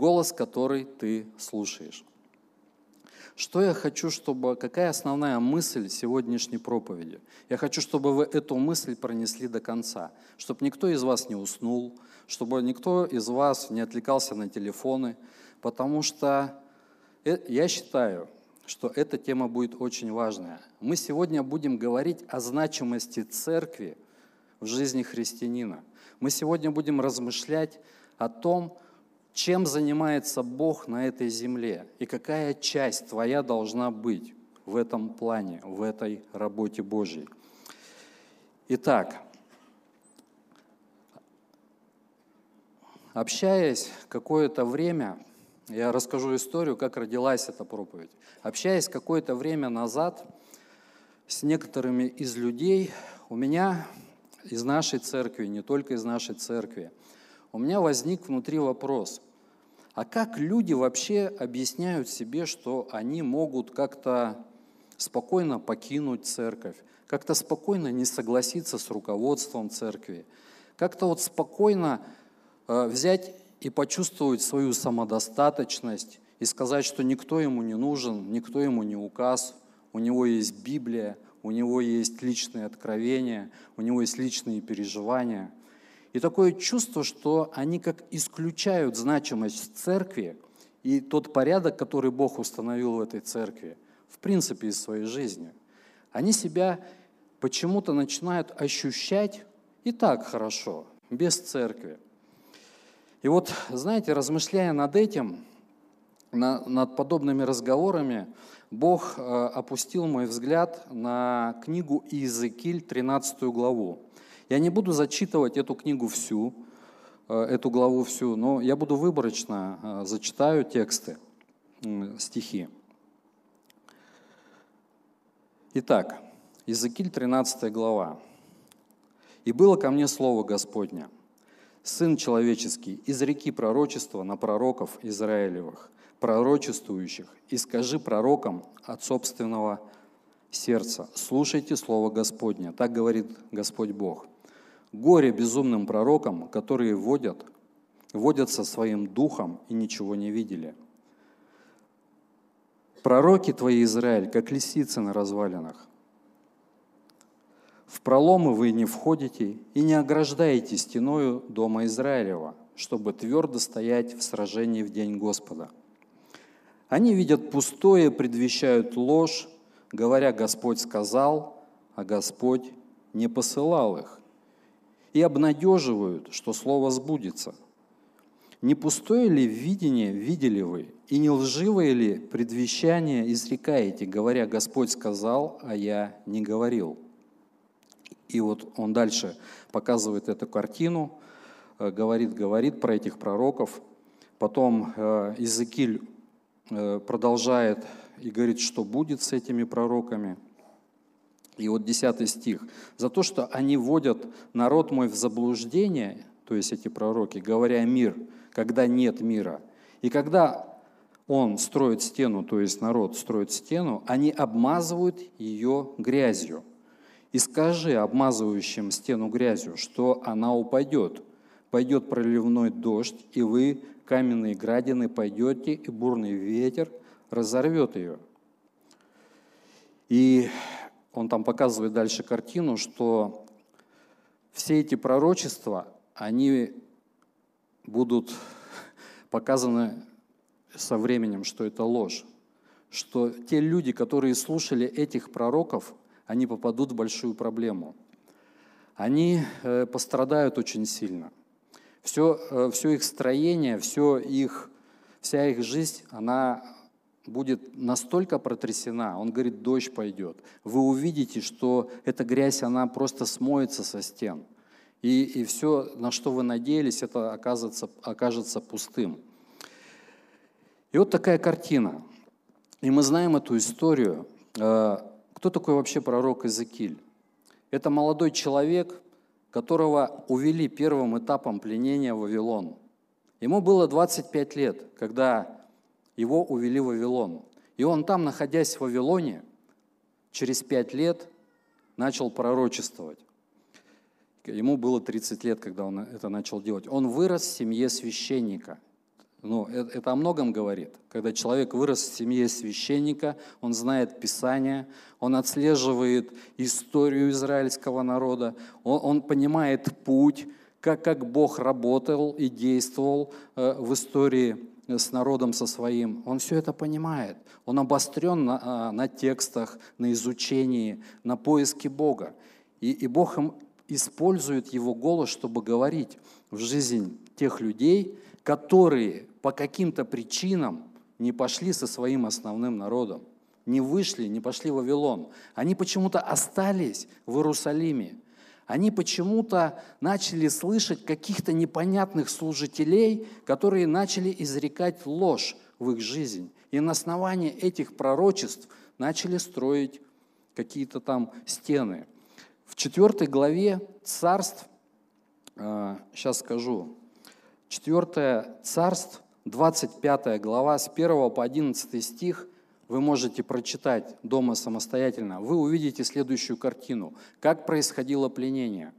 голос, который ты слушаешь. Что я хочу, чтобы, какая основная мысль сегодняшней проповеди? Я хочу, чтобы вы эту мысль пронесли до конца, чтобы никто из вас не уснул, чтобы никто из вас не отвлекался на телефоны, потому что э, я считаю, что эта тема будет очень важная. Мы сегодня будем говорить о значимости церкви в жизни христианина. Мы сегодня будем размышлять о том, чем занимается Бог на этой земле и какая часть твоя должна быть в этом плане, в этой работе Божьей. Итак, общаясь какое-то время, я расскажу историю, как родилась эта проповедь. Общаясь какое-то время назад с некоторыми из людей, у меня из нашей церкви, не только из нашей церкви, у меня возник внутри вопрос, а как люди вообще объясняют себе, что они могут как-то спокойно покинуть церковь, как-то спокойно не согласиться с руководством церкви, как-то вот спокойно э, взять и почувствовать свою самодостаточность и сказать, что никто ему не нужен, никто ему не указ, у него есть Библия, у него есть личные откровения, у него есть личные переживания – и такое чувство, что они как исключают значимость церкви и тот порядок, который Бог установил в этой церкви, в принципе, из своей жизни. Они себя почему-то начинают ощущать и так хорошо, без церкви. И вот, знаете, размышляя над этим, над подобными разговорами, Бог э, опустил мой взгляд на книгу Иезекииль, 13 главу. Я не буду зачитывать эту книгу всю, э, эту главу всю, но я буду выборочно э, зачитаю тексты, стихи. Итак, Иезекииль 13 глава. «И было ко мне слово Господня, Сын человеческий, из реки пророчества на пророков Израилевых, пророчествующих, и скажи пророкам от собственного сердца, слушайте слово Господня, так говорит Господь Бог. Горе безумным пророкам, которые водят, водятся своим духом и ничего не видели. Пророки твои, Израиль, как лисицы на развалинах. В проломы вы не входите и не ограждаете стеною дома Израилева, чтобы твердо стоять в сражении в день Господа. Они видят пустое, предвещают ложь, говоря, Господь сказал, а Господь не посылал их и обнадеживают, что слово сбудется. Не пустое ли видение видели вы, и не лживое ли предвещание изрекаете, говоря, Господь сказал, а я не говорил? И вот он дальше показывает эту картину, э, говорит, говорит про этих пророков. Потом э, Иезекииль э, продолжает и говорит, что будет с этими пророками – и вот 10 стих. «За то, что они вводят народ мой в заблуждение, то есть эти пророки, говоря мир, когда нет мира. И когда он строит стену, то есть народ строит стену, они обмазывают ее грязью. И скажи обмазывающим стену грязью, что она упадет. Пойдет проливной дождь, и вы, каменные градины, пойдете, и бурный ветер разорвет ее. И он там показывает дальше картину, что все эти пророчества, они будут показаны со временем, что это ложь. Что те люди, которые слушали этих пророков, они попадут в большую проблему. Они э, пострадают очень сильно. Все, э, все их строение, все их, вся их жизнь, она будет настолько протрясена, он говорит, дождь пойдет. Вы увидите, что эта грязь, она просто смоется со стен. И, и все, на что вы надеялись, это окажется, окажется пустым. И вот такая картина. И мы знаем эту историю. Э, кто такой вообще пророк Иезекииль? Это молодой человек, которого увели первым этапом пленения в Вавилон. Ему было 25 лет, когда его увели в Вавилон. И он там, находясь в Вавилоне, через пять лет начал пророчествовать. Ему было 30 лет, когда он это начал делать. Он вырос в семье священника. Ну, это, это о многом говорит. Когда человек вырос в семье священника, он знает Писание, он отслеживает историю израильского народа, он, он понимает путь, как, как Бог работал и действовал э, в истории с народом со своим. Он все это понимает. Он обострен на, а, на текстах, на изучении, на поиске Бога. И, и Бог им использует его голос, чтобы говорить в жизнь тех людей, которые по каким-то причинам не пошли со своим основным народом, не вышли, не пошли в Вавилон. Они почему-то остались в Иерусалиме. Они почему-то начали слышать каких-то непонятных служителей, которые начали изрекать ложь в их жизнь. И на основании этих пророчеств начали строить какие-то там стены. В четвертой главе царств, сейчас э, скажу, четвертое царств, 25 глава, с 1 по 11 стих, вы можете прочитать дома самостоятельно, вы увидите следующую картину, как происходило пленение.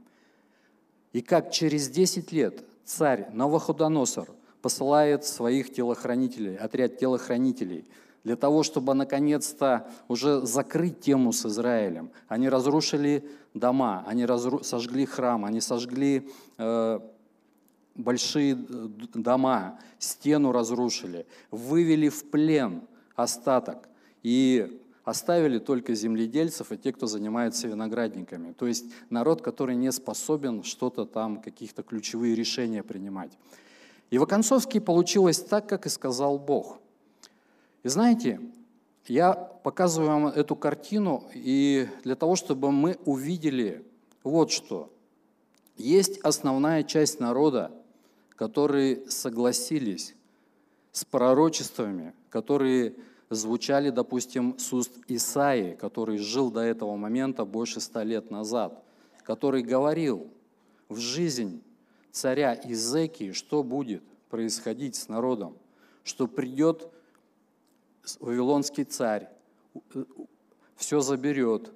И как через 10 лет царь Новоходоносор посылает своих телохранителей, отряд телохранителей, для того, чтобы наконец-то уже закрыть тему с Израилем. Они разрушили дома, они разру... сожгли храм, они сожгли э, большие дома, стену разрушили, вывели в плен остаток и оставили только земледельцев и те, кто занимается виноградниками. То есть народ, который не способен что-то там, каких-то ключевые решения принимать. И в оконцовске получилось так, как и сказал Бог. И знаете, я показываю вам эту картину и для того, чтобы мы увидели вот что. Есть основная часть народа, которые согласились с пророчествами, которые звучали, допустим, с уст Исаи, который жил до этого момента больше ста лет назад, который говорил в жизнь царя Изекии, что будет происходить с народом, что придет вавилонский царь, все заберет,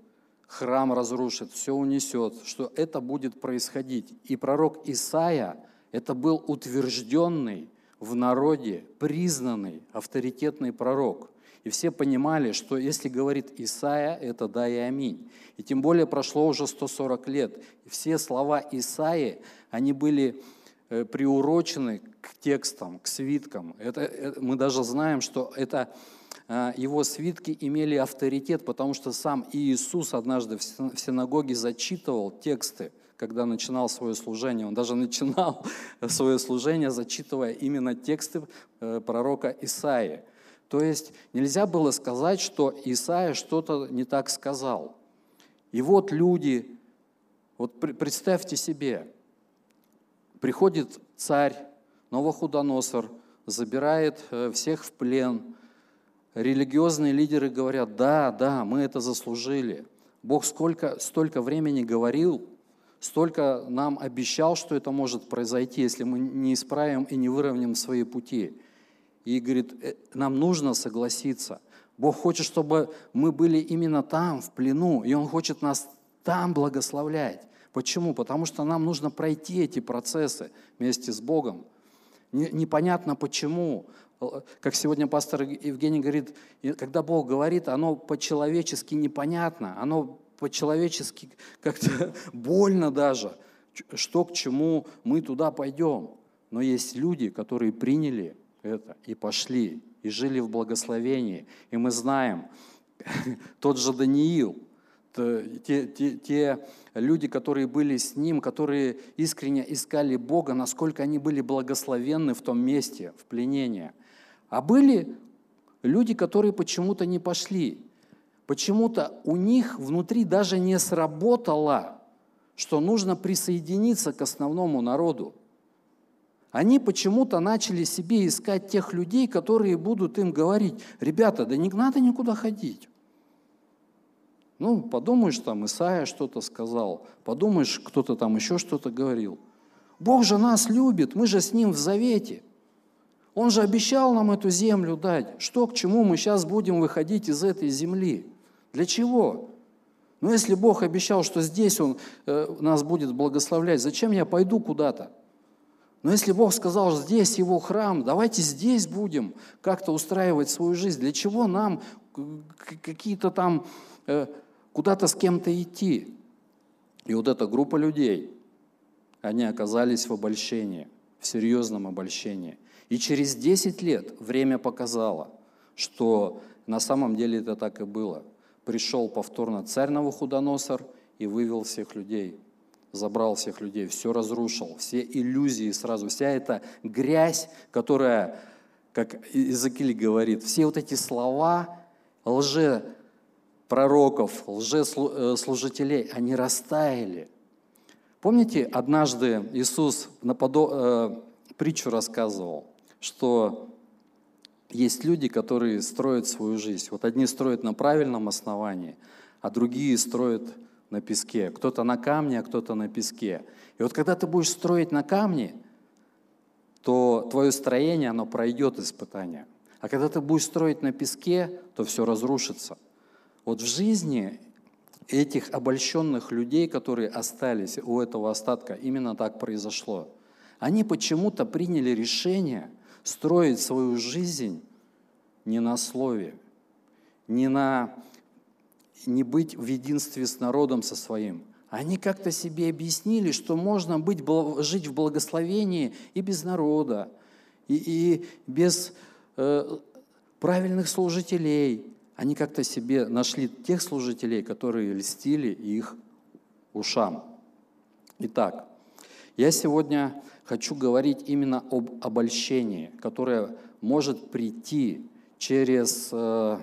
храм разрушит, все унесет, что это будет происходить. И пророк Исаия – это был утвержденный в народе, признанный авторитетный пророк – и все понимали, что если говорит Исаия, это да и аминь. И тем более прошло уже 140 лет. И все слова Исаии, они были э, приурочены к текстам, к свиткам. Это, это, мы даже знаем, что это э, его свитки имели авторитет, потому что сам Иисус однажды в синагоге зачитывал тексты, когда начинал свое служение. Он даже начинал свое служение, зачитывая именно тексты э, пророка Исаии. То есть нельзя было сказать, что Исаия что-то не так сказал. И вот люди, вот представьте себе, приходит царь Новохудоносор, забирает э, всех в плен. Религиозные лидеры говорят, да, да, мы это заслужили. Бог сколько, столько времени говорил, столько нам обещал, что это может произойти, если мы не исправим и не выровняем свои пути и говорит, «Э, нам нужно согласиться. Бог хочет, чтобы мы были именно там, в плену, и Он хочет нас там благословлять. Почему? Потому что нам нужно пройти эти процессы вместе с Богом. Непонятно почему. Как сегодня пастор Евгений говорит, когда Бог говорит, оно по-человечески непонятно, оно по-человечески как-то больно даже, что к чему мы туда пойдем. Но есть люди, которые приняли это, и пошли, и жили в благословении. И мы знаем, тот же Даниил, те, те, те люди, которые были с ним, которые искренне искали Бога, насколько они были благословенны в том месте, в пленении. А были люди, которые почему-то не пошли. Почему-то у них внутри даже не сработало, что нужно присоединиться к основному народу они почему-то начали себе искать тех людей, которые будут им говорить, ребята, да не надо никуда ходить. Ну, подумаешь, там Исаия что-то сказал, подумаешь, кто-то там еще что-то говорил. Бог же нас любит, мы же с Ним в завете. Он же обещал нам эту землю дать. Что, к чему мы сейчас будем выходить из этой земли? Для чего? Ну, если Бог обещал, что здесь Он э, нас будет благословлять, зачем я пойду куда-то? Но если Бог сказал, здесь его храм, давайте здесь будем как-то устраивать свою жизнь. Для чего нам какие-то там э, куда-то с кем-то идти? И вот эта группа людей, они оказались в обольщении, в серьезном обольщении. И через 10 лет время показало, что на самом деле это так и было. Пришел повторно царь Навуходоносор и вывел всех людей, забрал всех людей, все разрушил, все иллюзии сразу, вся эта грязь, которая, как Иезекииль говорит, все вот эти слова лже пророков, лжеслужителей, они растаяли. Помните, однажды Иисус наподо... Э, притчу рассказывал, что есть люди, которые строят свою жизнь. Вот одни строят на правильном основании, а другие строят на песке. Кто-то на камне, а кто-то на песке. И вот когда ты будешь строить на камне, то твое строение, оно пройдет испытание. А когда ты будешь строить на песке, то все разрушится. Вот в жизни этих обольщенных людей, которые остались у этого остатка, именно так произошло. Они почему-то приняли решение строить свою жизнь не на слове, не на не быть в единстве с народом со своим. Они как-то себе объяснили, что можно быть, жить в благословении и без народа, и, и без э, правильных служителей. Они как-то себе нашли тех служителей, которые льстили их ушам. Итак, я сегодня хочу говорить именно об обольщении, которое может прийти через э,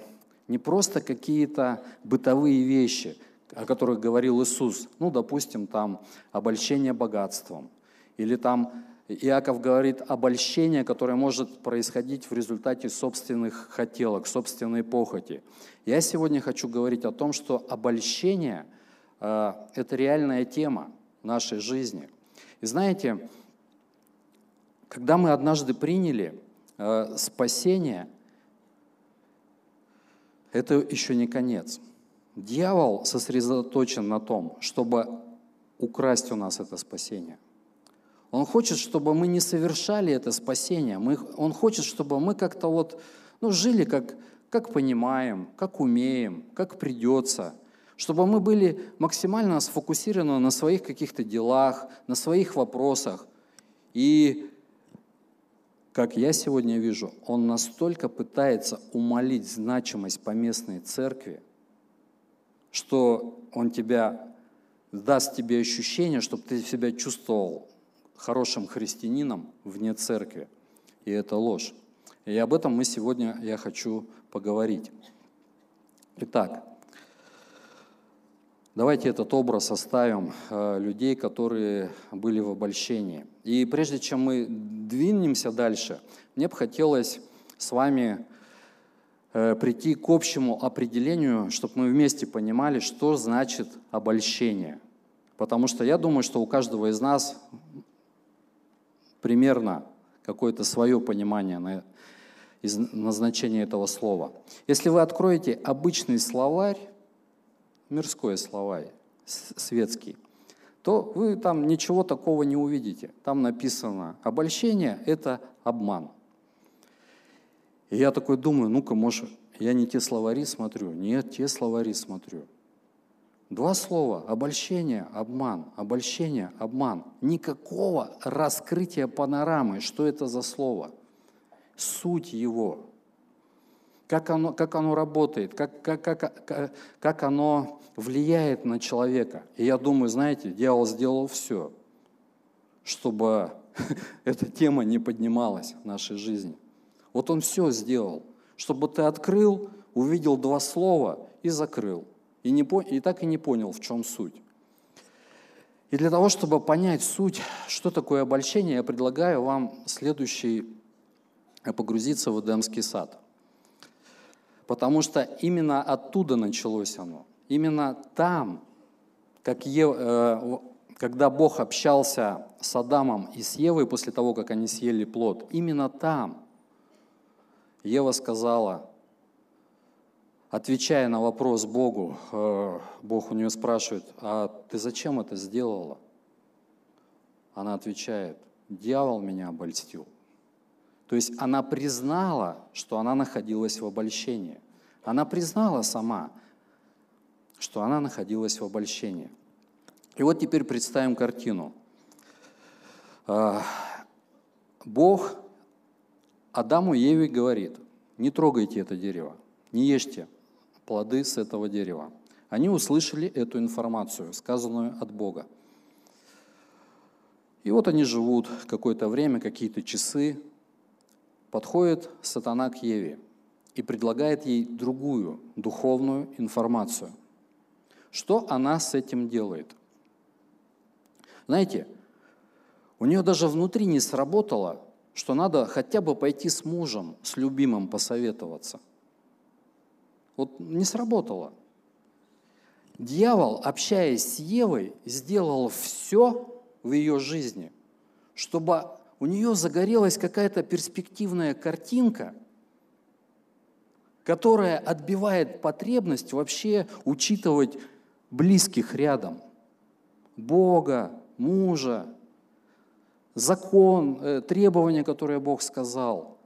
не просто какие-то бытовые вещи, о которых говорил Иисус, ну, допустим, там обольщение богатством, или там Иаков говорит обольщение, которое может происходить в результате собственных хотелок, собственной похоти. Я сегодня хочу говорить о том, что обольщение э, – это реальная тема нашей жизни. И знаете, когда мы однажды приняли э, спасение, это еще не конец. Дьявол сосредоточен на том, чтобы украсть у нас это спасение. Он хочет, чтобы мы не совершали это спасение. Мы, он хочет, чтобы мы как-то вот, ну, жили как, как понимаем, как умеем, как придется. Чтобы мы были максимально сфокусированы на своих каких-то делах, на своих вопросах. И как я сегодня вижу, он настолько пытается умолить значимость поместной церкви, что он тебя даст тебе ощущение, чтобы ты себя чувствовал хорошим христианином вне церкви. И это ложь. И об этом мы сегодня, я хочу поговорить. Итак, Давайте этот образ оставим э, людей, которые были в обольщении. И прежде чем мы двинемся дальше, мне бы хотелось с вами э, прийти к общему определению, чтобы мы вместе понимали, что значит обольщение. Потому что я думаю, что у каждого из нас примерно какое-то свое понимание на назначение этого слова. Если вы откроете обычный словарь, мирской словарь, светский, то вы там ничего такого не увидите. Там написано, обольщение – это обман. И я такой думаю, ну-ка, может, я не те словари смотрю? Нет, те словари смотрю. Два слова – обольщение, обман, обольщение, обман. Никакого раскрытия панорамы, что это за слово. Суть его – как оно, как оно работает, как, как, как, как оно влияет на человека. И я думаю, знаете, дьявол сделал все, чтобы эта тема не поднималась в нашей жизни. Вот он все сделал, чтобы ты открыл, увидел два слова и закрыл. И, не, и так и не понял, в чем суть. И для того, чтобы понять суть, что такое обольщение, я предлагаю вам следующий погрузиться в Эдемский сад потому что именно оттуда началось оно. Именно там, как Ев, э, когда Бог общался с Адамом и с Евой после того, как они съели плод, именно там Ева сказала, отвечая на вопрос Богу, э, Бог у нее спрашивает, а ты зачем это сделала? Она отвечает, дьявол меня обольстил. То есть она признала, что она находилась в обольщении. Она признала сама, что она находилась в обольщении. И вот теперь представим картину. А, Бог Адаму и Еве говорит, не трогайте это дерево, не ешьте плоды с этого дерева. Они услышали эту информацию, сказанную от Бога. И вот они живут какое-то время, какие-то часы. Подходит сатана к Еве и предлагает ей другую духовную информацию. Что она с этим делает? Знаете, у нее даже внутри не сработало, что надо хотя бы пойти с мужем, с любимым посоветоваться. Вот не сработало. Дьявол, общаясь с Евой, сделал все в ее жизни, чтобы у нее загорелась какая-то перспективная картинка, которая отбивает потребность вообще учитывать близких рядом. Бога, мужа, закон, э, требования, которые Бог сказал.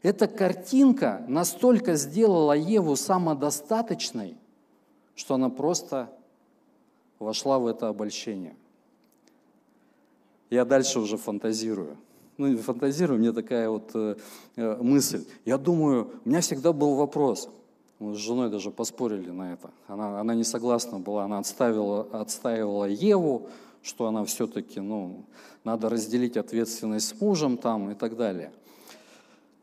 Эта картинка настолько сделала Еву самодостаточной, что она просто вошла в это обольщение. Я дальше уже фантазирую. Ну, фантазирую, мне такая вот э, э, мысль. Я думаю, у меня всегда был вопрос. Мы с женой даже поспорили на это. Она, она не согласна была, она отставила, отстаивала Еву, что она все-таки, ну, надо разделить ответственность с мужем там и так далее.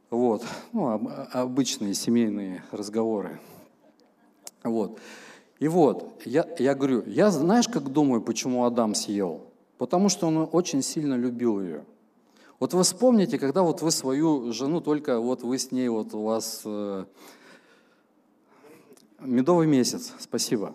Вот, ну, обычные семейные разговоры. Вот. И вот, я, я говорю, я знаешь, как думаю, почему Адам съел? Потому что он очень сильно любил ее. Вот вы вспомните, когда вот вы свою жену, только вот вы с ней, вот у вас э, медовый месяц, спасибо.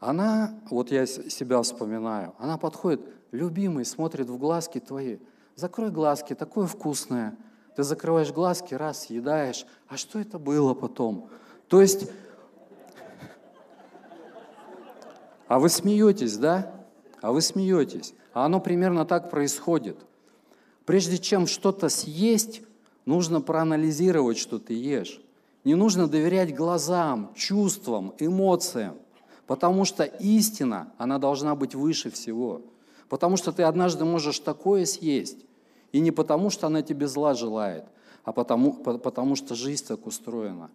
Она, вот я себя вспоминаю, она подходит, любимый, смотрит в глазки твои, закрой глазки, такое вкусное. Ты закрываешь глазки, раз, съедаешь. А что это было потом? То есть, а вы смеетесь, да? А вы смеетесь. А оно примерно так происходит. Прежде чем что-то съесть, нужно проанализировать, что ты ешь. Не нужно доверять глазам, чувствам, эмоциям. Потому что истина, она должна быть выше всего. Потому что ты однажды можешь такое съесть. И не потому, что она тебе зла желает, а потому, потому что жизнь так устроена.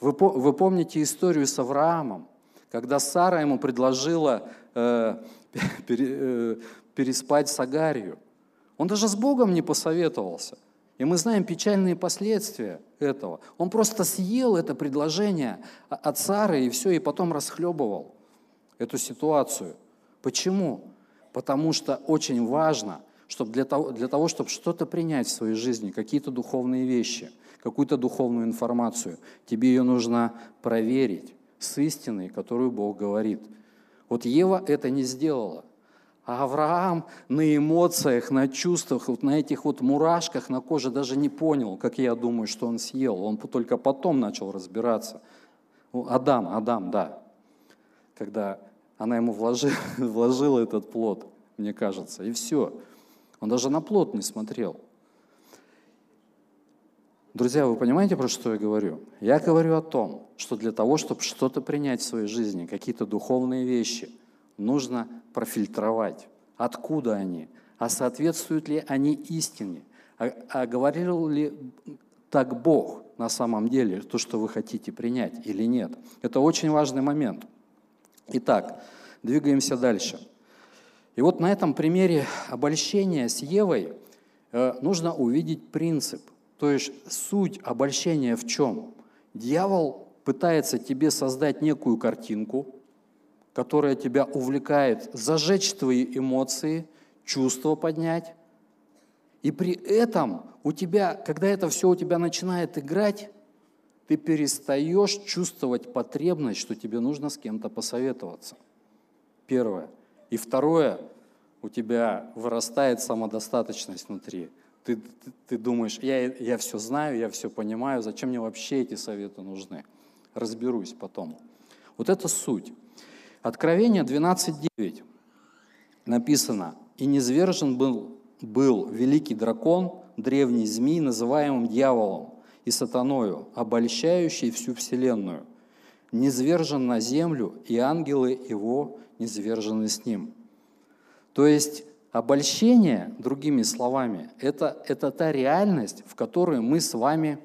Вы, вы помните историю с Авраамом, когда Сара ему предложила э, э, переспать с Агарью. Он даже с Богом не посоветовался. И мы знаем печальные последствия этого. Он просто съел это предложение от Сары и все, и потом расхлебывал эту ситуацию. Почему? Потому что очень важно, чтобы для того, для того чтобы что-то принять в своей жизни, какие-то духовные вещи, какую-то духовную информацию, тебе ее нужно проверить с истиной, которую Бог говорит. Вот Ева это не сделала. А Авраам на эмоциях, на чувствах, вот на этих вот мурашках на коже даже не понял, как я думаю, что он съел. Он только потом начал разбираться. Адам, Адам, да. Когда она ему вложила, вложила этот плод, мне кажется, и все. Он даже на плод не смотрел. Друзья, вы понимаете, про что я говорю? Я говорю о том, что для того, чтобы что-то принять в своей жизни, какие-то духовные вещи – нужно профильтровать, откуда они, а соответствуют ли они истине, а, а говорил ли так Бог на самом деле, то, что вы хотите принять или нет. Это очень важный момент. Итак, двигаемся дальше. И вот на этом примере обольщения с Евой э, нужно увидеть принцип. То есть суть обольщения в чем? Дьявол пытается тебе создать некую картинку, которая тебя увлекает, зажечь твои эмоции, чувства поднять. И при этом у тебя, когда это все у тебя начинает играть, ты перестаешь чувствовать потребность, что тебе нужно с кем-то посоветоваться. Первое. И второе, у тебя вырастает самодостаточность внутри. Ты, ты, ты думаешь, я, я все знаю, я все понимаю, зачем мне вообще эти советы нужны? Разберусь потом. Вот это суть. Откровение 12.9 написано, и низвержен был, был великий дракон, древний змей, называемым дьяволом и сатаною, обольщающий всю вселенную. Низвержен на землю, и ангелы его низвержены с ним». То есть обольщение, другими словами, это, это та реальность, в которой мы с вами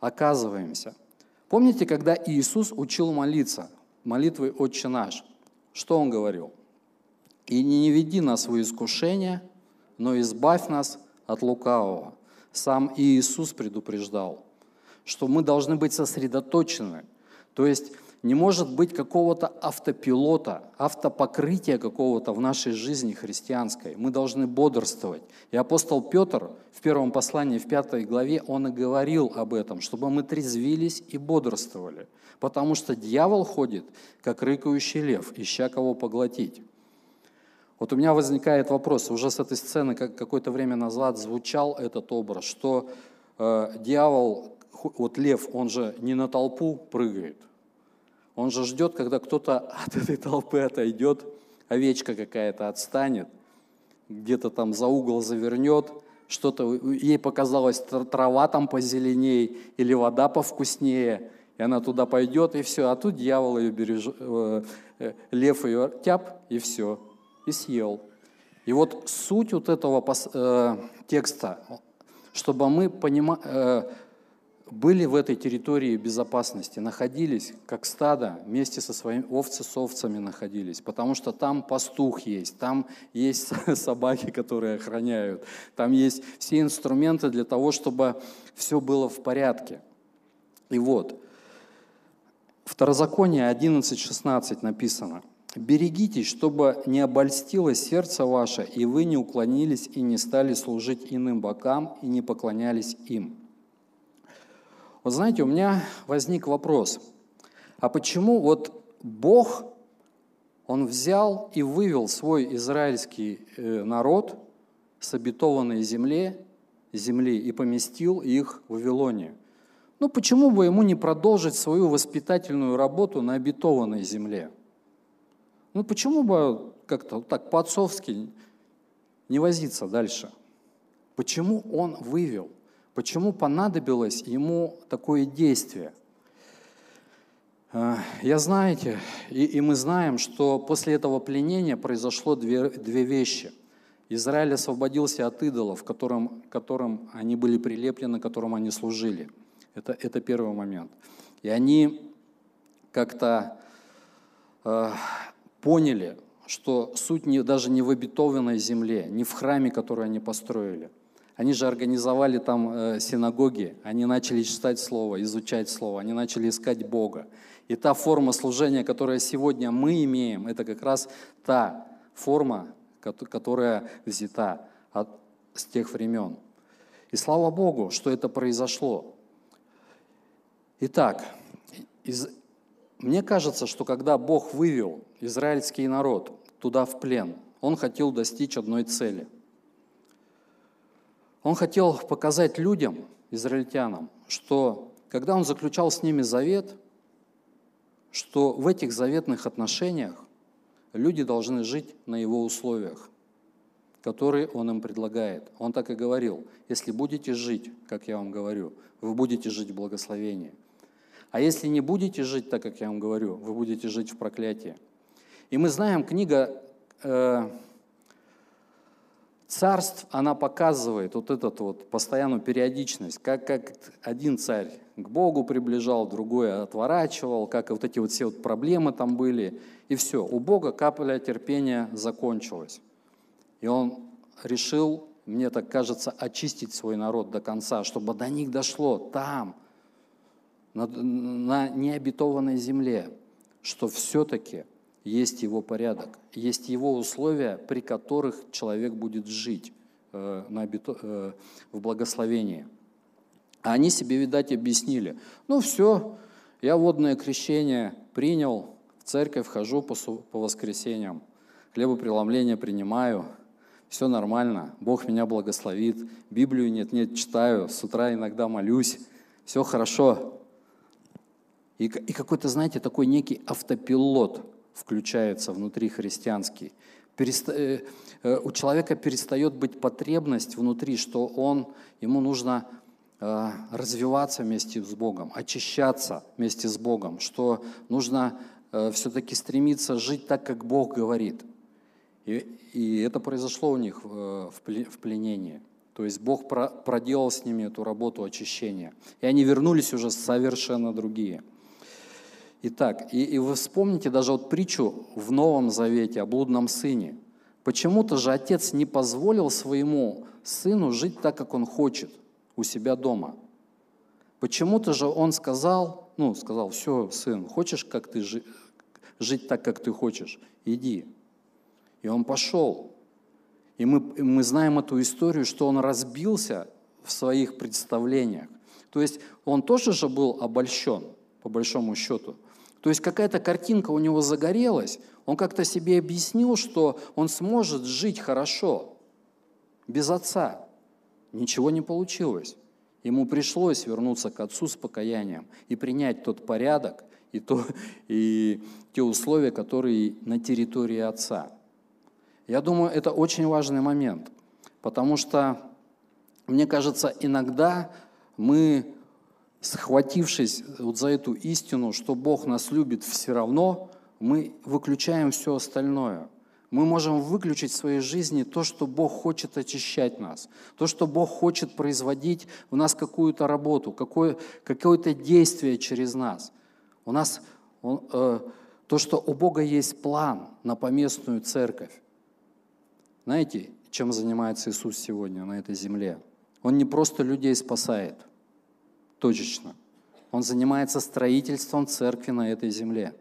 оказываемся. Помните, когда Иисус учил молиться, молитвой «Отче наш», что Он говорил? «И не веди нас в искушение, но избавь нас от лукавого». Сам Иисус предупреждал, что мы должны быть сосредоточены. То есть не может быть какого-то автопилота, автопокрытия какого-то в нашей жизни христианской. Мы должны бодрствовать. И апостол Петр в первом послании, в пятой главе, он и говорил об этом, чтобы мы трезвились и бодрствовали. Потому что дьявол ходит, как рыкающий лев, ища кого поглотить. Вот у меня возникает вопрос, уже с этой сцены как какое-то время назад звучал этот образ, что э, дьявол, вот лев, он же не на толпу прыгает, он же ждет, когда кто-то от этой толпы отойдет, овечка какая-то отстанет, где-то там за угол завернет, что-то ей показалось трава там позеленее или вода повкуснее, и она туда пойдет, и все. А тут дьявол ее бережет, э, э, лев ее тяп, и все, и съел. И вот суть вот этого э, текста, чтобы мы понимали, были в этой территории безопасности, находились как стадо, вместе со своими овцы с овцами находились, потому что там пастух есть, там есть собаки, которые охраняют, там есть все инструменты для того, чтобы все было в порядке. И вот, Второзаконие 11.16 написано, «Берегитесь, чтобы не обольстилось сердце ваше, и вы не уклонились и не стали служить иным богам и не поклонялись им». Вот знаете, у меня возник вопрос, а почему вот Бог, Он взял и вывел свой израильский э, народ с обетованной земле, земли и поместил их в Вавилоне? Ну почему бы ему не продолжить свою воспитательную работу на обетованной земле? Ну почему бы как-то так по-отцовски не возиться дальше? Почему он вывел? Почему понадобилось ему такое действие? А, я знаете, и, и мы знаем, что после этого пленения произошло две, две вещи. Израиль освободился от идолов, которым, которым они были прилеплены, которым они служили. Это, это первый момент. И они как-то э, поняли, что суть не, даже не в обетованной земле, не в храме, который они построили – они же организовали там э, синагоги, они начали читать Слово, изучать Слово, они начали искать Бога. И та форма служения, которую сегодня мы имеем, это как раз та форма, которая взята от, с тех времен. И слава Богу, что это произошло. Итак, из, мне кажется, что когда Бог вывел израильский народ туда в плен, Он хотел достичь одной цели – он хотел показать людям, израильтянам, что когда он заключал с ними завет, что в этих заветных отношениях люди должны жить на его условиях, которые он им предлагает. Он так и говорил, если будете жить, как я вам говорю, вы будете жить в благословении. А если не будете жить так, как я вам говорю, вы будете жить в проклятии. И мы знаем, книга э, царств, она показывает вот эту вот постоянную периодичность, как, как один царь к Богу приближал, другой отворачивал, как вот эти вот все вот проблемы там были, и все. У Бога капля терпения закончилась. И он решил, мне так кажется, очистить свой народ до конца, чтобы до них дошло там, на, на необетованной земле, что все-таки – есть его порядок, есть его условия, при которых человек будет жить э, э, в благословении. А они себе, видать, объяснили, ну все, я водное крещение принял, в церковь хожу по, по воскресеньям, хлебопреломление принимаю, все нормально, Бог меня благословит, Библию нет-нет читаю, с утра иногда молюсь, все хорошо. И, и какой-то, знаете, такой некий автопилот – включается внутри христианский. Э, э, у человека перестает быть потребность внутри, что он, ему нужно э, развиваться вместе с Богом, очищаться вместе с Богом, что нужно все-таки стремиться жить так, как Бог говорит. И, и это произошло у них в пленении. То есть Бог проделал с ними эту работу очищения. И они вернулись уже совершенно другие – Итак, и, и вы вспомните даже вот притчу в Новом Завете о блудном сыне. Почему-то же отец не позволил своему сыну жить так, как он хочет у себя дома. Почему-то же он сказал, ну, сказал, все, сын, хочешь, как ты жи- жить так, как ты хочешь, иди. И он пошел. И мы, мы знаем эту историю, что он разбился в своих представлениях. То есть он тоже же был обольщен, по большому счету. То есть какая-то картинка у него загорелась, он как-то себе объяснил, что он сможет жить хорошо, без отца. Ничего не получилось. Ему пришлось вернуться к отцу с покаянием и принять тот порядок и, то, и те условия, которые на территории отца. Я думаю, это очень важный момент, потому что, мне кажется, иногда мы схватившись вот за эту истину, что Бог нас любит все равно, мы выключаем все остальное. Мы можем выключить в своей жизни то, что Бог хочет очищать нас, то, что Бог хочет производить в нас какую-то работу, какое, какое-то действие через нас. У нас он, э, то, что у Бога есть план на поместную церковь. Знаете, чем занимается Иисус сегодня на этой земле? Он не просто людей спасает – точечно. Он занимается строительством церкви на этой земле.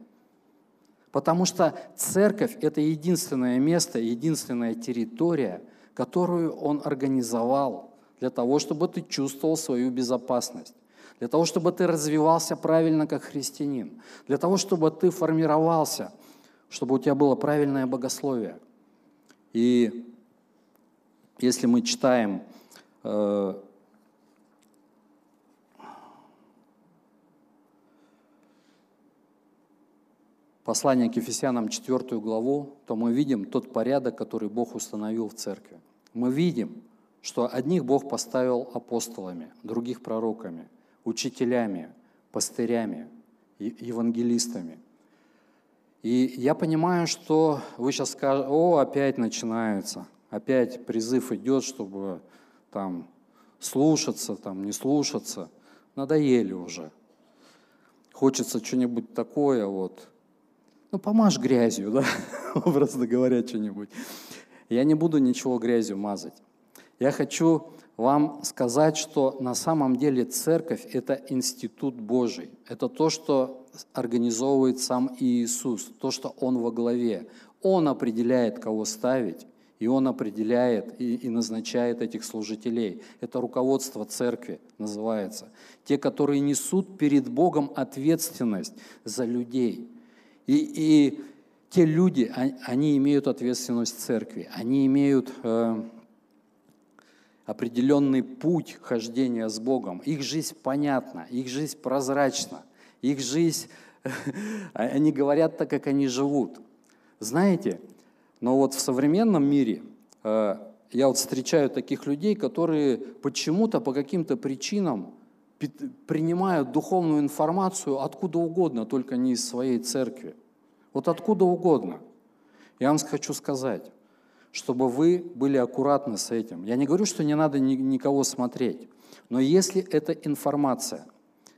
Потому что церковь – это единственное место, единственная территория, которую он организовал для того, чтобы ты чувствовал свою безопасность, для того, чтобы ты развивался правильно как христианин, для того, чтобы ты формировался, чтобы у тебя было правильное богословие. И если мы читаем э, послание к Ефесянам 4 главу, то мы видим тот порядок, который Бог установил в церкви. Мы видим, что одних Бог поставил апостолами, других пророками, учителями, пастырями, евангелистами. И я понимаю, что вы сейчас скажете, о, опять начинается, опять призыв идет, чтобы там слушаться, там не слушаться. Надоели уже. Хочется что-нибудь такое вот, ну, помажь грязью, да, образно говоря, что-нибудь. Я не буду ничего грязью мазать. Я хочу вам сказать, что на самом деле церковь – это институт Божий. Это то, что организовывает сам Иисус, то, что Он во главе. Он определяет, кого ставить, и Он определяет и, и назначает этих служителей. Это руководство церкви называется. Те, которые несут перед Богом ответственность за людей – и, и те люди, они имеют ответственность церкви, они имеют э, определенный путь хождения с Богом. Их жизнь понятна, их жизнь прозрачна, их жизнь, они говорят так, как они живут. Знаете, но вот в современном мире э, я вот встречаю таких людей, которые почему-то по каким-то причинам принимают духовную информацию откуда угодно, только не из своей церкви. Вот откуда угодно. Я вам хочу сказать, чтобы вы были аккуратны с этим. Я не говорю, что не надо никого смотреть, но если эта информация,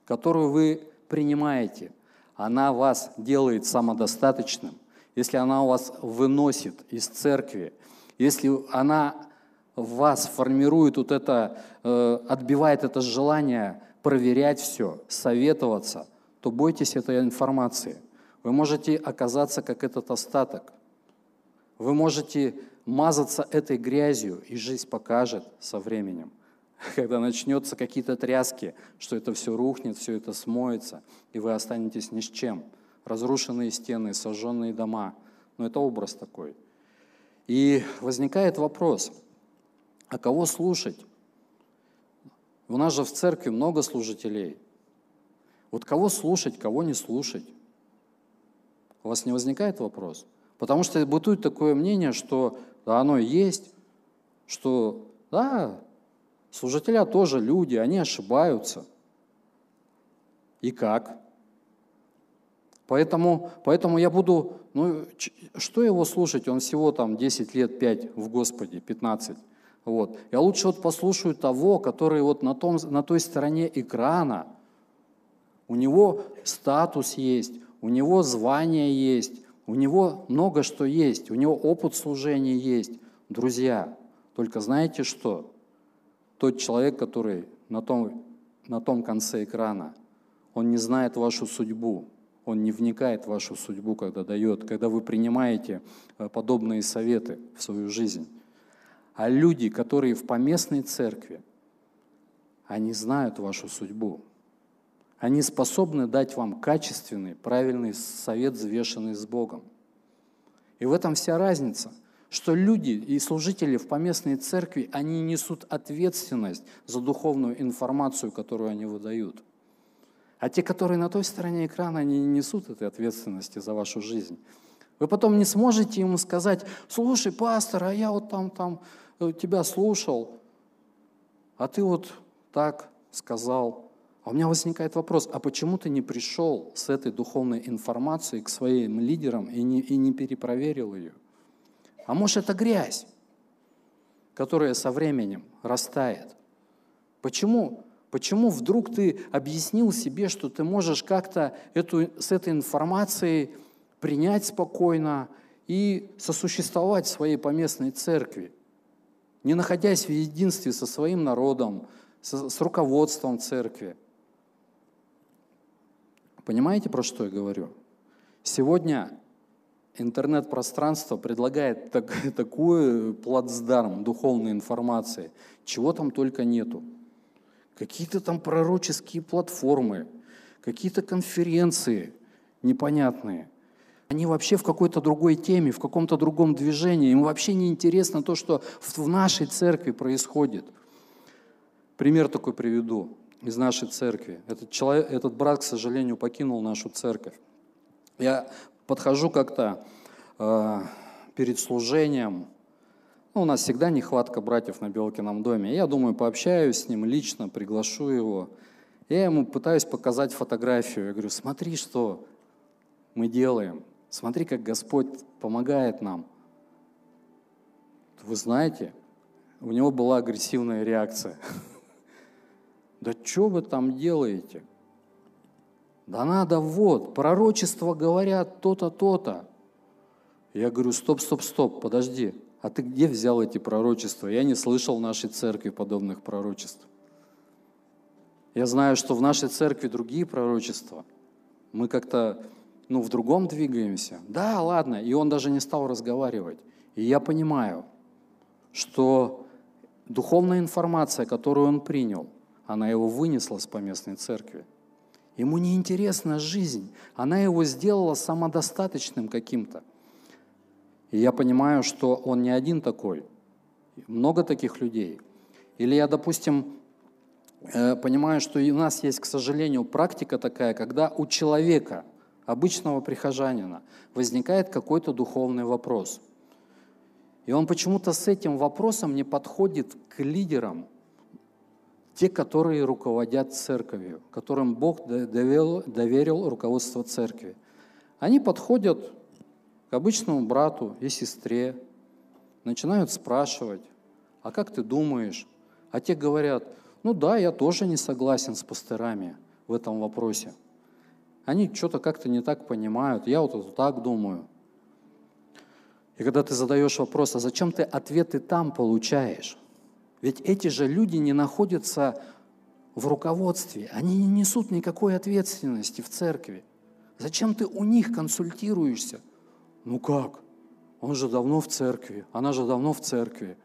которую вы принимаете, она вас делает самодостаточным, если она у вас выносит из церкви, если она в вас формирует вот это, э, отбивает это желание проверять все, советоваться, то бойтесь этой информации. Вы можете оказаться как этот остаток. Вы можете мазаться этой грязью, и жизнь покажет со временем, когда начнется какие-то тряски, что это все рухнет, все это смоется, и вы останетесь ни с чем. Разрушенные стены, сожженные дома. Но это образ такой. И возникает вопрос, а кого слушать? У нас же в церкви много служителей. Вот кого слушать, кого не слушать? У вас не возникает вопрос? Потому что бытует такое мнение, что да, оно есть, что да, служителя тоже люди, они ошибаются. И как? Поэтому, поэтому я буду, ну, что его слушать? Он всего там 10 лет, 5 в Господе, 15. Вот. Я лучше вот послушаю того, который вот на, том, на той стороне экрана. У него статус есть, у него звание есть, у него много что есть, у него опыт служения есть. Друзья, только знаете что? Тот человек, который на том, на том конце экрана, он не знает вашу судьбу, он не вникает в вашу судьбу, когда дает, когда вы принимаете э, подобные советы в свою жизнь. А люди, которые в поместной церкви, они знают вашу судьбу. Они способны дать вам качественный, правильный совет, взвешенный с Богом. И в этом вся разница, что люди и служители в поместной церкви, они несут ответственность за духовную информацию, которую они выдают. А те, которые на той стороне экрана, они не несут этой ответственности за вашу жизнь. Вы потом не сможете ему сказать, слушай, пастор, а я вот там, там тебя слушал, а ты вот так сказал. А у меня возникает вопрос, а почему ты не пришел с этой духовной информацией к своим лидерам и не, и не перепроверил ее? А может, это грязь, которая со временем растает? Почему Почему вдруг ты объяснил себе, что ты можешь как-то эту, с этой информацией принять спокойно и сосуществовать в своей поместной церкви, не находясь в единстве со своим народом, с, руководством церкви? Понимаете, про что я говорю? Сегодня интернет-пространство предлагает так, такой плацдарм духовной информации, чего там только нету какие-то там пророческие платформы, какие-то конференции непонятные. Они вообще в какой-то другой теме, в каком-то другом движении. Им вообще не интересно то, что в нашей церкви происходит. Пример такой приведу из нашей церкви. Этот, человек, этот брат, к сожалению, покинул нашу церковь. Я подхожу как-то э, перед служением, ну, у нас всегда нехватка братьев на Белкином доме. Я думаю, пообщаюсь с ним лично, приглашу его. Я ему пытаюсь показать фотографию. Я говорю, смотри, что мы делаем. Смотри, как Господь помогает нам. Вы знаете, у него была агрессивная реакция. Да что вы там делаете? Да надо вот, пророчества говорят то-то, то-то. Я говорю, стоп, стоп, стоп, подожди. А ты где взял эти пророчества? Я не слышал в нашей церкви подобных пророчеств. Я знаю, что в нашей церкви другие пророчества. Мы как-то ну, в другом двигаемся. Да, ладно. И он даже не стал разговаривать. И я понимаю, что духовная информация, которую он принял, она его вынесла с поместной церкви. Ему не интересна жизнь. Она его сделала самодостаточным каким-то. И я понимаю, что он не один такой. Много таких людей. Или я, допустим, э, понимаю, что у нас есть, к сожалению, практика такая, когда у человека, обычного прихожанина, возникает какой-то духовный вопрос. И он почему-то с этим вопросом не подходит к лидерам, те, которые руководят церковью, которым Бог доверил, доверил руководство церкви. Они подходят к обычному брату и сестре, начинают спрашивать, а как ты думаешь? А те говорят, ну да, я тоже не согласен с пастырами в этом вопросе. Они что-то как-то не так понимают, я вот, так думаю. И когда ты задаешь вопрос, а зачем ты ответы там получаешь? Ведь эти же люди не находятся в руководстве, они не несут никакой ответственности в церкви. Зачем ты у них консультируешься? Ну как? Он же давно в церкви, она же давно в церкви.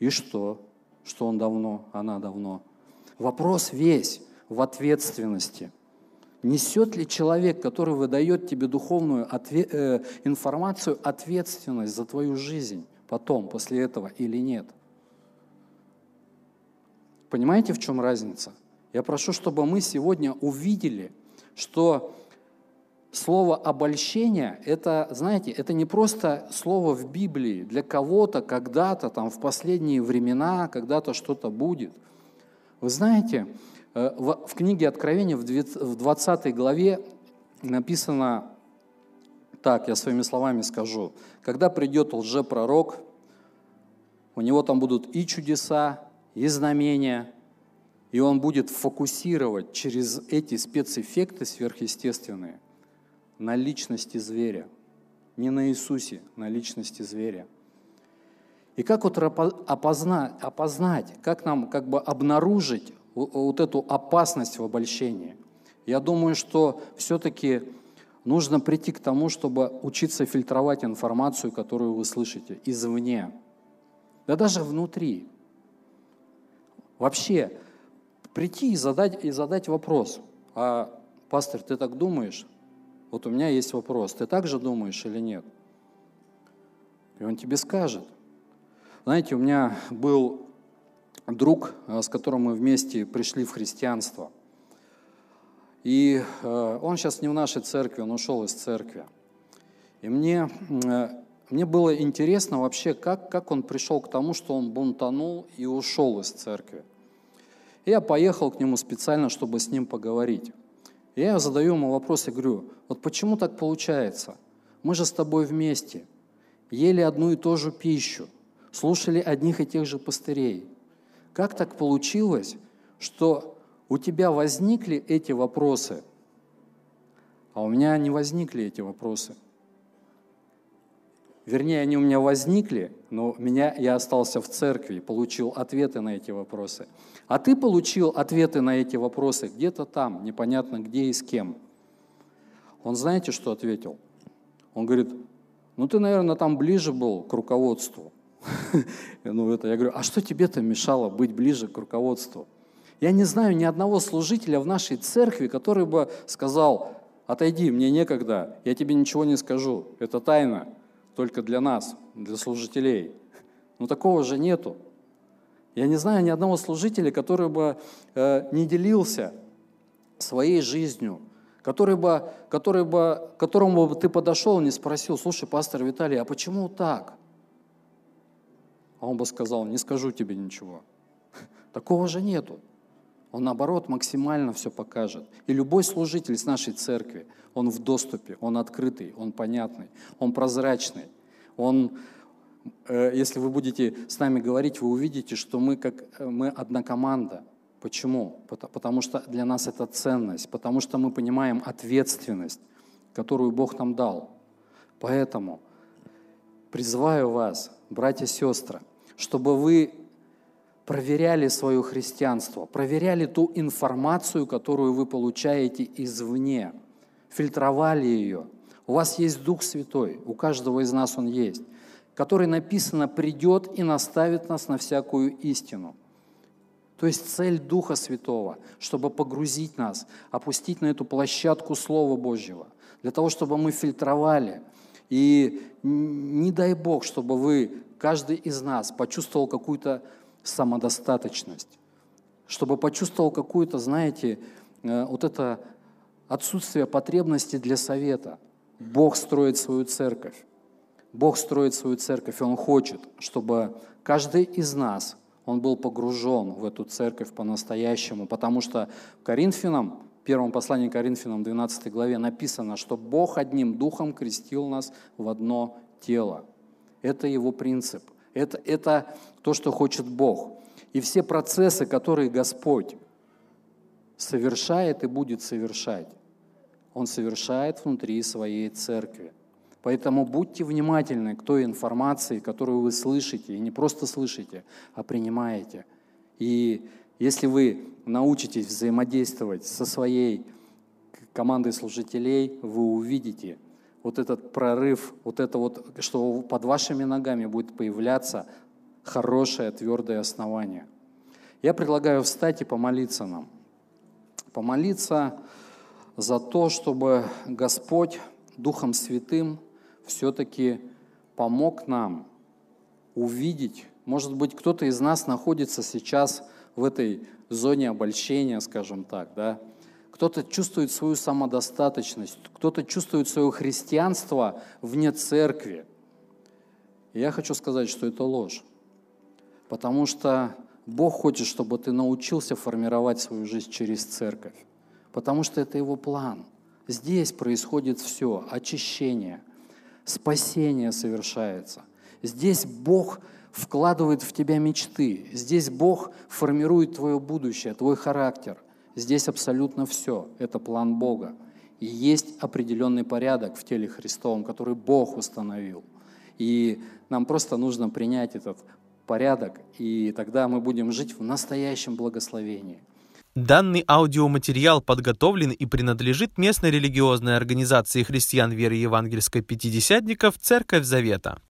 И что? Что он давно, она давно. Вопрос весь в ответственности. Несет ли человек, который выдает тебе духовную отве- э, информацию, ответственность за твою жизнь потом, после этого или нет? Понимаете, в чем разница? Я прошу, чтобы мы сегодня увидели, что слово обольщение, это, знаете, это не просто слово в Библии для кого-то, когда-то, там, в последние времена, когда-то что-то будет. Вы знаете, в книге Откровения в 20 главе написано так, я своими словами скажу. Когда придет лжепророк, у него там будут и чудеса, и знамения, и он будет фокусировать через эти спецэффекты сверхъестественные на личности зверя. Не на Иисусе, на личности зверя. И как вот опознать, опознать, как нам как бы обнаружить вот эту опасность в обольщении? Я думаю, что все-таки нужно прийти к тому, чтобы учиться фильтровать информацию, которую вы слышите извне, да даже внутри. Вообще, прийти и задать, и задать вопрос, а, пастор, ты так думаешь? Вот у меня есть вопрос, ты так же думаешь или нет? И он тебе скажет. Знаете, у меня был друг, э, с которым мы вместе пришли в христианство. И э, он сейчас не в нашей церкви, он ушел из церкви. И мне, э, мне было интересно вообще, как, как он пришел к тому, что он бунтанул и ушел из церкви. И я поехал к нему специально, чтобы с ним поговорить. И я задаю ему вопрос и говорю, вот почему так получается? Мы же с тобой вместе, ели одну и ту же пищу, слушали одних и тех же пастырей. Как так получилось, что у тебя возникли эти вопросы, а у меня не возникли эти вопросы. Вернее, они у меня возникли, но меня, я остался в церкви, получил ответы на эти вопросы. А ты получил ответы на эти вопросы где-то там, непонятно где и с кем. Он знаете, что ответил? Он говорит, ну ты, наверное, там ближе был к руководству. Ну, это я говорю, а что тебе-то мешало быть ближе к руководству? Я не знаю ни одного служителя в нашей церкви, который бы сказал, отойди, мне некогда, я тебе ничего не скажу, это тайна, только для нас, для служителей. Но такого же нету. Я не знаю ни одного служителя, который бы э, не делился своей жизнью, который бы, который бы, которому бы ты подошел и не спросил, слушай, пастор Виталий, а почему так? А он бы сказал, не скажу тебе ничего. Такого же нету. Он, наоборот, максимально все покажет. И любой служитель с нашей церкви, он в доступе, он открытый, он понятный, он прозрачный. Он, э, если вы будете с нами говорить, вы увидите, что мы, как, э, мы одна команда. Почему? Потому что для нас это ценность, потому что мы понимаем ответственность, которую Бог нам дал. Поэтому призываю вас, братья и сестры, чтобы вы проверяли свое христианство, проверяли ту информацию, которую вы получаете извне, фильтровали ее. У вас есть Дух Святой, у каждого из нас он есть, который написано придет и наставит нас на всякую истину. То есть цель Духа Святого, чтобы погрузить нас, опустить на эту площадку Слова Божьего, для того, чтобы мы фильтровали. И не дай Бог, чтобы вы, каждый из нас, почувствовал какую-то самодостаточность, чтобы почувствовал какую-то, знаете, э, вот это отсутствие потребности для совета. Бог строит свою церковь. Бог строит свою церковь, и Он хочет, чтобы каждый из нас, он был погружен в эту церковь по-настоящему, потому что Коринфянам, первом послании Коринфянам, 12 главе написано, что Бог одним духом крестил нас в одно тело. Это Его принцип – это, это то, что хочет Бог. И все процессы, которые Господь совершает и будет совершать, Он совершает внутри своей церкви. Поэтому будьте внимательны к той информации, которую вы слышите, и не просто слышите, а принимаете. И если вы научитесь взаимодействовать со своей командой служителей, вы увидите – вот этот прорыв, вот это вот, что под вашими ногами будет появляться хорошее, твердое основание. Я предлагаю встать и помолиться нам. Помолиться за то, чтобы Господь Духом Святым все-таки помог нам увидеть, может быть, кто-то из нас находится сейчас в этой зоне обольщения, скажем так, да, кто-то чувствует свою самодостаточность, кто-то чувствует свое христианство вне церкви. И я хочу сказать, что это ложь. Потому что Бог хочет, чтобы ты научился формировать свою жизнь через церковь. Потому что это Его план. Здесь происходит все, очищение, спасение совершается. Здесь Бог вкладывает в тебя мечты. Здесь Бог формирует твое будущее, твой характер. Здесь абсолютно все. Это план Бога. И есть определенный порядок в теле Христовом, который Бог установил. И нам просто нужно принять этот порядок, и тогда мы будем жить в настоящем благословении. Данный аудиоматериал подготовлен и принадлежит местной религиозной организации христиан веры евангельской пятидесятников «Церковь Завета».